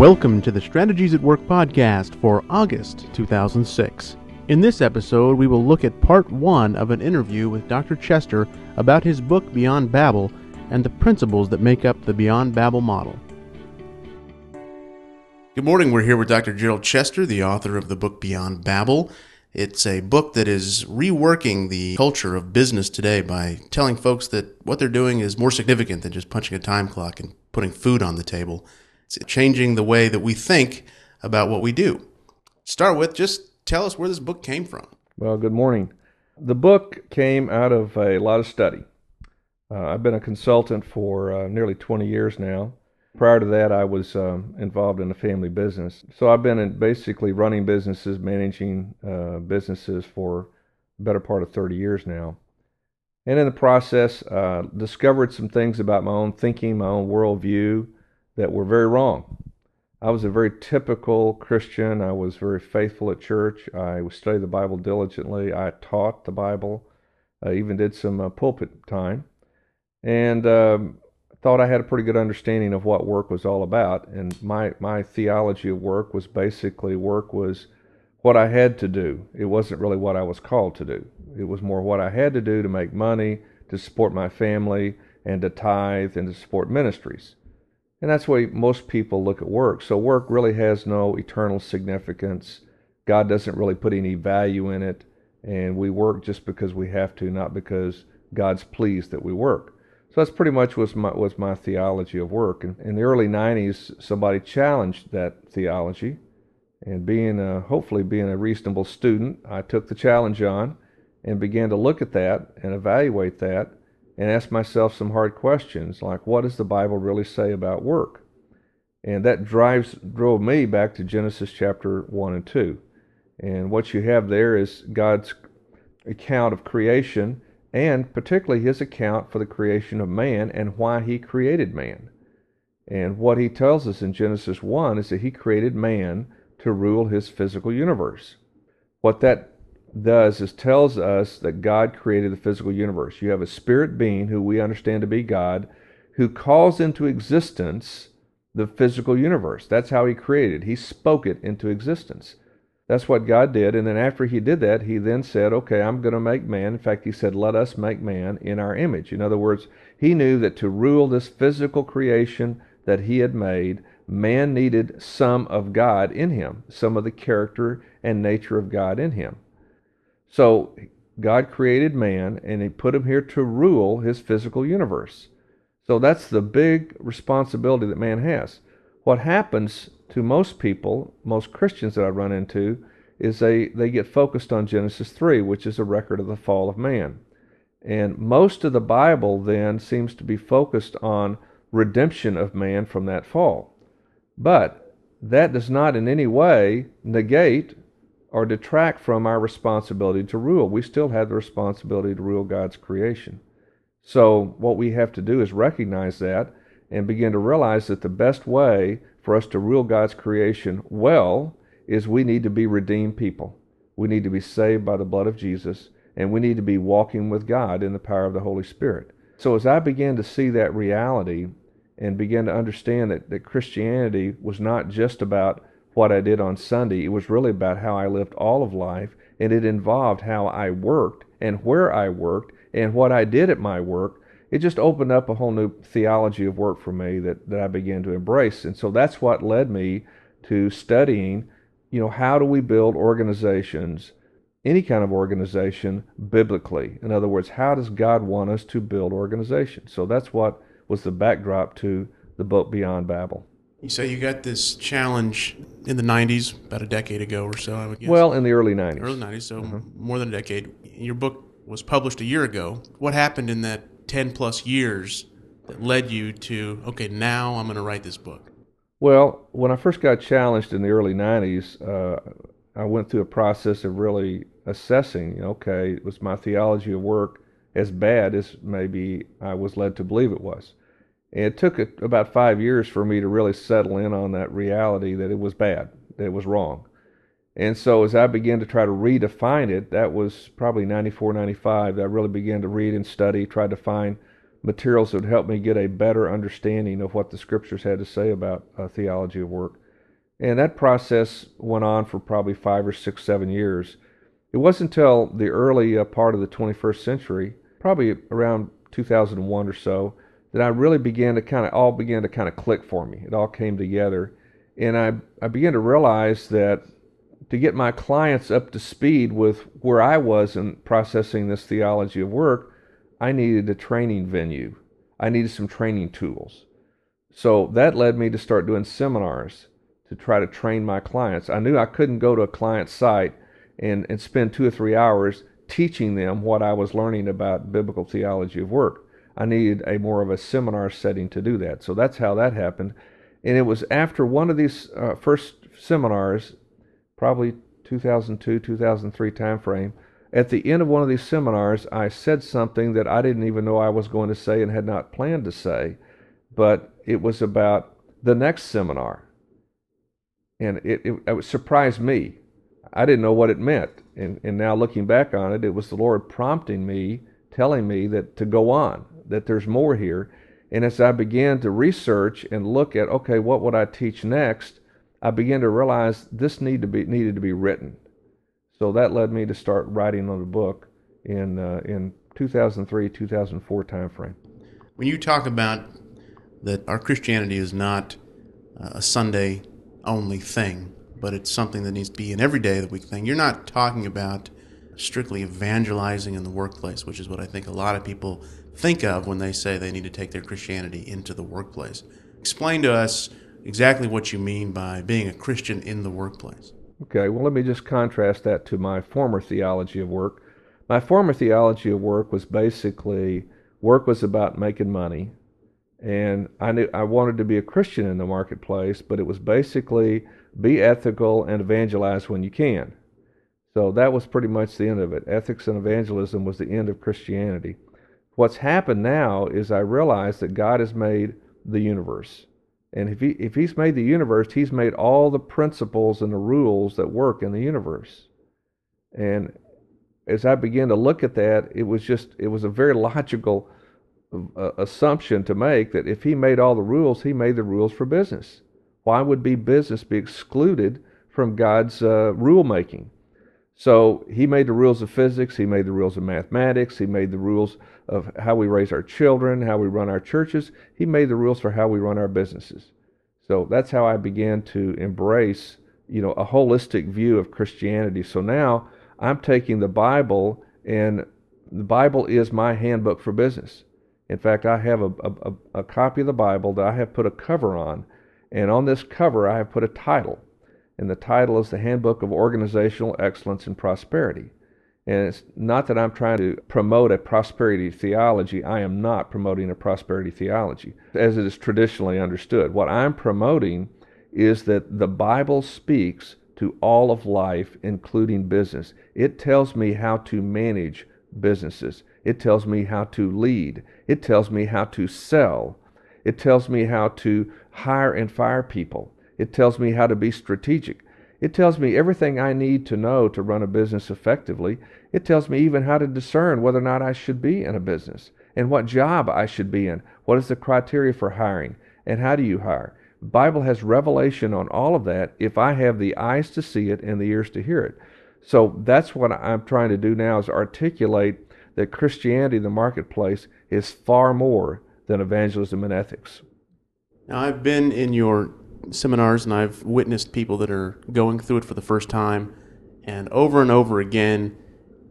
Welcome to the Strategies at Work podcast for August 2006. In this episode, we will look at part one of an interview with Dr. Chester about his book Beyond Babel and the principles that make up the Beyond Babel model. Good morning. We're here with Dr. Gerald Chester, the author of the book Beyond Babel. It's a book that is reworking the culture of business today by telling folks that what they're doing is more significant than just punching a time clock and putting food on the table. It's changing the way that we think about what we do. Start with just tell us where this book came from. Well, good morning. The book came out of a lot of study. Uh, I've been a consultant for uh, nearly 20 years now. Prior to that, I was um, involved in a family business. So I've been basically running businesses, managing uh, businesses for the better part of 30 years now. And in the process, uh, discovered some things about my own thinking, my own worldview, that were very wrong. I was a very typical Christian. I was very faithful at church. I studied the Bible diligently. I taught the Bible. I even did some uh, pulpit time. And um, thought I had a pretty good understanding of what work was all about. And my, my theology of work was basically work was what I had to do. It wasn't really what I was called to do. It was more what I had to do to make money, to support my family, and to tithe and to support ministries. And that's why most people look at work. So work really has no eternal significance. God doesn't really put any value in it. And we work just because we have to, not because God's pleased that we work. So that's pretty much was my, was my theology of work. And in the early 90s, somebody challenged that theology. And being a, hopefully being a reasonable student, I took the challenge on and began to look at that and evaluate that and ask myself some hard questions like what does the Bible really say about work? And that drives drove me back to Genesis chapter 1 and 2. And what you have there is God's account of creation and particularly his account for the creation of man and why he created man. And what he tells us in Genesis 1 is that he created man to rule his physical universe. What that does is tells us that God created the physical universe. You have a spirit being who we understand to be God who calls into existence the physical universe. That's how he created. He spoke it into existence. That's what God did. And then after he did that, he then said, Okay, I'm going to make man. In fact, he said, Let us make man in our image. In other words, he knew that to rule this physical creation that he had made, man needed some of God in him, some of the character and nature of God in him. So God created man and he put him here to rule his physical universe. So that's the big responsibility that man has. What happens to most people, most Christians that I run into, is they, they get focused on Genesis 3, which is a record of the fall of man. And most of the Bible then seems to be focused on redemption of man from that fall. But that does not in any way negate or detract from our responsibility to rule. We still have the responsibility to rule God's creation. So, what we have to do is recognize that and begin to realize that the best way for us to rule God's creation well is we need to be redeemed people. We need to be saved by the blood of Jesus, and we need to be walking with God in the power of the Holy Spirit. So, as I began to see that reality and began to understand that, that Christianity was not just about what I did on Sunday. It was really about how I lived all of life, and it involved how I worked and where I worked and what I did at my work. It just opened up a whole new theology of work for me that, that I began to embrace. And so that's what led me to studying, you know, how do we build organizations, any kind of organization, biblically? In other words, how does God want us to build organizations? So that's what was the backdrop to the book Beyond Babel. You say you got this challenge in the 90s, about a decade ago or so, I would guess. Well, in the early 90s. Early 90s, so uh-huh. more than a decade. Your book was published a year ago. What happened in that 10 plus years that led you to, okay, now I'm going to write this book? Well, when I first got challenged in the early 90s, uh, I went through a process of really assessing, okay, was my theology of work as bad as maybe I was led to believe it was? It took about five years for me to really settle in on that reality that it was bad, that it was wrong. And so as I began to try to redefine it, that was probably 94, 95, that I really began to read and study, tried to find materials that would help me get a better understanding of what the scriptures had to say about uh, theology of work. And that process went on for probably five or six, seven years. It wasn't until the early uh, part of the 21st century, probably around 2001 or so, that I really began to kind of all began to kind of click for me. It all came together, and I I began to realize that to get my clients up to speed with where I was in processing this theology of work, I needed a training venue. I needed some training tools. So that led me to start doing seminars to try to train my clients. I knew I couldn't go to a client site and, and spend two or three hours teaching them what I was learning about biblical theology of work. I needed a more of a seminar setting to do that. So that's how that happened. And it was after one of these uh, first seminars, probably 2002, 2003 timeframe. At the end of one of these seminars, I said something that I didn't even know I was going to say and had not planned to say, but it was about the next seminar. And it, it, it surprised me. I didn't know what it meant. And, and now looking back on it, it was the Lord prompting me, telling me that to go on, that there's more here. And as I began to research and look at, okay, what would I teach next? I began to realize this need to be needed to be written. So that led me to start writing on the book in uh, in 2003 2004 timeframe. When you talk about that our Christianity is not uh, a Sunday only thing, but it's something that needs to be an everyday of the week thing. You're not talking about strictly evangelizing in the workplace, which is what I think a lot of people think of when they say they need to take their Christianity into the workplace. Explain to us exactly what you mean by being a Christian in the workplace. Okay, well, let me just contrast that to my former theology of work. My former theology of work was basically work was about making money, and I knew I wanted to be a Christian in the marketplace, but it was basically be ethical and evangelize when you can. So that was pretty much the end of it. Ethics and evangelism was the end of Christianity. What's happened now is I realize that God has made the universe. And if, he, if he's made the universe, he's made all the principles and the rules that work in the universe. And as I began to look at that, it was just, it was a very logical uh, assumption to make that if he made all the rules, he made the rules for business. Why would be business be excluded from God's uh, rule making? So he made the rules of physics, he made the rules of mathematics, he made the rules of how we raise our children, how we run our churches. He made the rules for how we run our businesses. So that's how I began to embrace, you know, a holistic view of Christianity. So now I'm taking the Bible and the Bible is my handbook for business. In fact, I have a, a, a copy of the Bible that I have put a cover on, and on this cover I have put a title and the title is The Handbook of Organizational Excellence and Prosperity. And it's not that I'm trying to promote a prosperity theology. I am not promoting a prosperity theology as it is traditionally understood. What I'm promoting is that the Bible speaks to all of life, including business. It tells me how to manage businesses, it tells me how to lead, it tells me how to sell, it tells me how to hire and fire people. It tells me how to be strategic. It tells me everything I need to know to run a business effectively. It tells me even how to discern whether or not I should be in a business and what job I should be in. What is the criteria for hiring and how do you hire? Bible has revelation on all of that if I have the eyes to see it and the ears to hear it. So that's what I'm trying to do now is articulate that Christianity in the marketplace is far more than evangelism and ethics. Now I've been in your seminars and I've witnessed people that are going through it for the first time, and over and over again,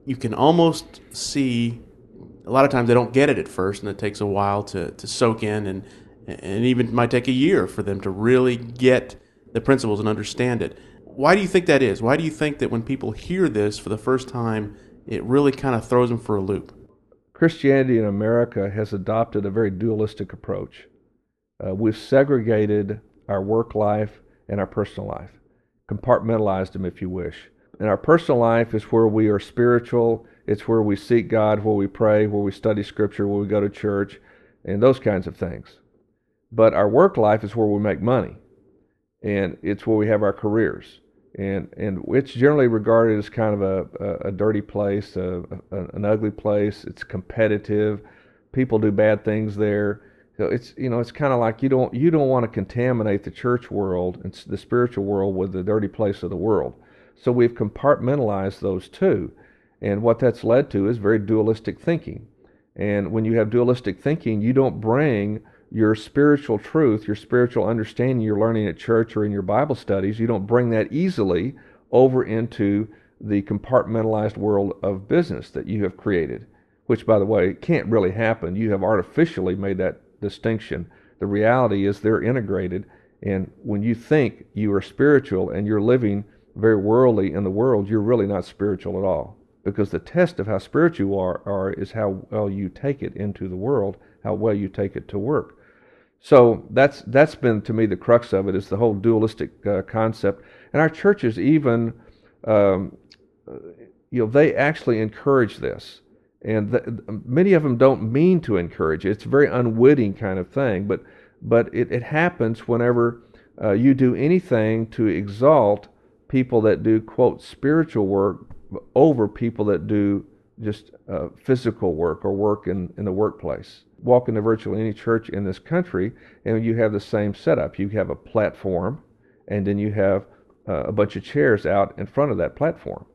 you can almost see. A lot of times they don't get it at first, and it takes a while to, to soak in, and and even might take a year for them to really get the principles and understand it. Why do you think that is? Why do you think that when people hear this for the first time, it really kind of throws them for a loop? Christianity in America has adopted a very dualistic approach. Uh, we've segregated our work life, and our personal life. Compartmentalize them if you wish. And our personal life is where we are spiritual, it's where we seek God, where we pray, where we study Scripture, where we go to church, and those kinds of things. But our work life is where we make money, and it's where we have our careers. And, and it's generally regarded as kind of a, a, a dirty place, a, a, an ugly place. It's competitive. People do bad things there So it's you know it's kind of like you don't you don't want to contaminate the church world and the spiritual world with the dirty place of the world. So we've compartmentalized those two, and what that's led to is very dualistic thinking. And when you have dualistic thinking, you don't bring your spiritual truth, your spiritual understanding you're learning at church or in your Bible studies, you don't bring that easily over into the compartmentalized world of business that you have created, which, by the way, can't really happen. You have artificially made that distinction. The reality is they're integrated, and when you think you are spiritual and you're living very worldly in the world, you're really not spiritual at all. Because the test of how spiritual you are, are is how well you take it into the world, how well you take it to work. So that's that's been to me the crux of it is the whole dualistic uh, concept, and our churches even, um, you know, they actually encourage this, and the, many of them don't mean to encourage it. It's a very unwitting kind of thing, but but it, it happens whenever uh, you do anything to exalt people that do quote spiritual work over people that do just uh, physical work or work in, in the workplace. Walk into virtually any church in this country, and you have the same setup. You have a platform, and then you have uh, a bunch of chairs out in front of that platform.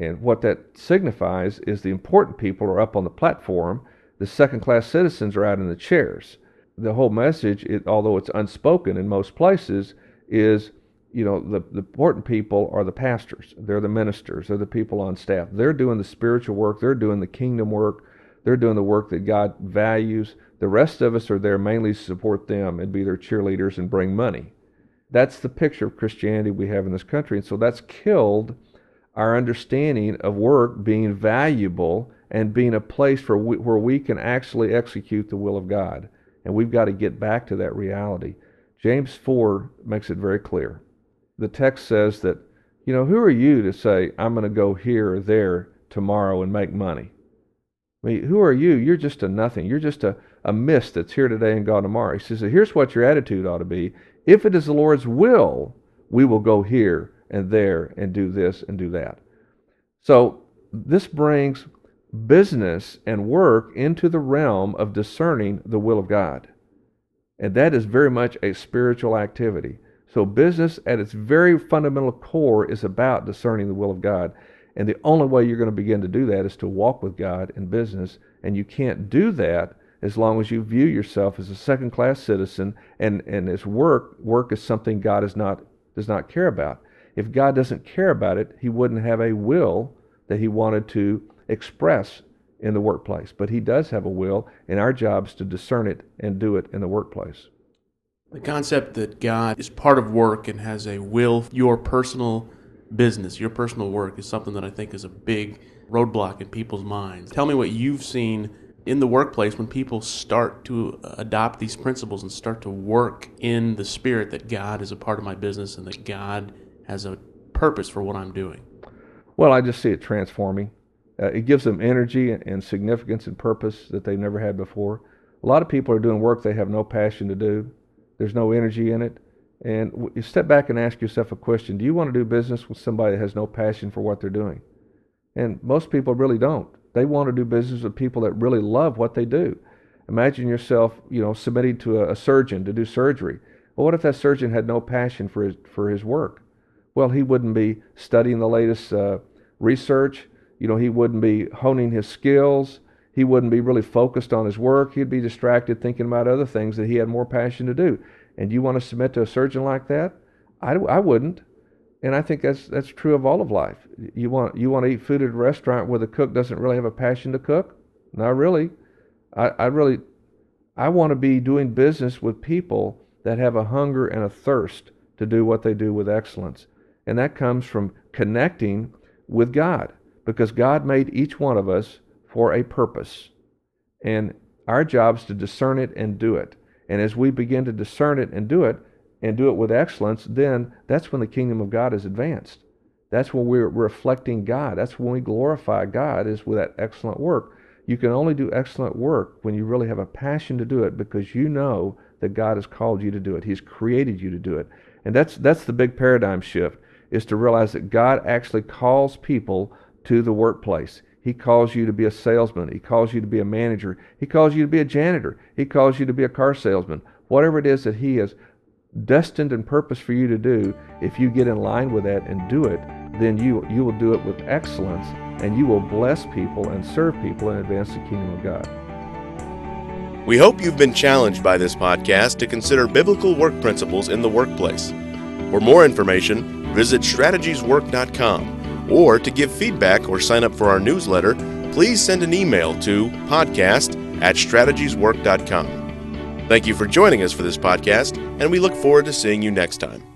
And what that signifies is the important people are up on the platform, the second class citizens are out in the chairs. The whole message, it, although it's unspoken in most places, is you know, the, the important people are the pastors. They're the ministers. They're the people on staff. They're doing the spiritual work. They're doing the kingdom work. They're doing the work that God values. The rest of us are there mainly to support them and be their cheerleaders and bring money. That's the picture of Christianity we have in this country. And so that's killed our understanding of work being valuable and being a place for we, where we can actually execute the will of God. And we've got to get back to that reality. James 4 makes it very clear the text says that, you know, who are you to say, I'm going to go here or there tomorrow and make money? I mean, who are you? You're just a nothing. You're just a, a mist that's here today and gone tomorrow. He says, here's what your attitude ought to be. If it is the Lord's will, we will go here and there and do this and do that. So this brings business and work into the realm of discerning the will of God. And that is very much a spiritual activity. So, business at its very fundamental core is about discerning the will of God. And the only way you're going to begin to do that is to walk with God in business. And you can't do that as long as you view yourself as a second class citizen and, and as work, work is something God is not, does not care about. If God doesn't care about it, He wouldn't have a will that He wanted to express in the workplace. But He does have a will, and our job is to discern it and do it in the workplace. The concept that God is part of work and has a will, your personal business, your personal work, is something that I think is a big roadblock in people's minds. Tell me what you've seen in the workplace when people start to adopt these principles and start to work in the spirit that God is a part of my business and that God has a purpose for what I'm doing. Well, I just see it transforming. Uh, it gives them energy and significance and purpose that they've never had before. A lot of people are doing work they have no passion to do. There's no energy in it. And you step back and ask yourself a question Do you want to do business with somebody that has no passion for what they're doing? And most people really don't. They want to do business with people that really love what they do. Imagine yourself, you know, submitting to a, a surgeon to do surgery. Well, what if that surgeon had no passion for his, for his work? Well, he wouldn't be studying the latest uh, research. You know, he wouldn't be honing his skills he wouldn't be really focused on his work. He'd be distracted thinking about other things that he had more passion to do. And you want to submit to a surgeon like that? I, I wouldn't. And I think that's that's true of all of life. You want you want to eat food at a restaurant where the cook doesn't really have a passion to cook? Not really. I, I really I want to be doing business with people that have a hunger and a thirst to do what they do with excellence. And that comes from connecting with God because God made each one of us for a purpose. And our job is to discern it and do it. And as we begin to discern it and do it, and do it with excellence, then that's when the kingdom of God is advanced. That's when we're reflecting God. That's when we glorify God, is with that excellent work. You can only do excellent work when you really have a passion to do it because you know that God has called you to do it. He's created you to do it. And that's that's the big paradigm shift is to realize that God actually calls people to the workplace. He calls you to be a salesman. He calls you to be a manager. He calls you to be a janitor. He calls you to be a car salesman. Whatever it is that He has destined and purpose for you to do, if you get in line with that and do it, then you, you will do it with excellence and you will bless people and serve people and advance the kingdom of God. We hope you've been challenged by this podcast to consider biblical work principles in the workplace. For more information, visit strategieswork.com or to give feedback or sign up for our newsletter, please send an email to podcast at strategieswork.com. Thank you for joining us for this podcast, and we look forward to seeing you next time.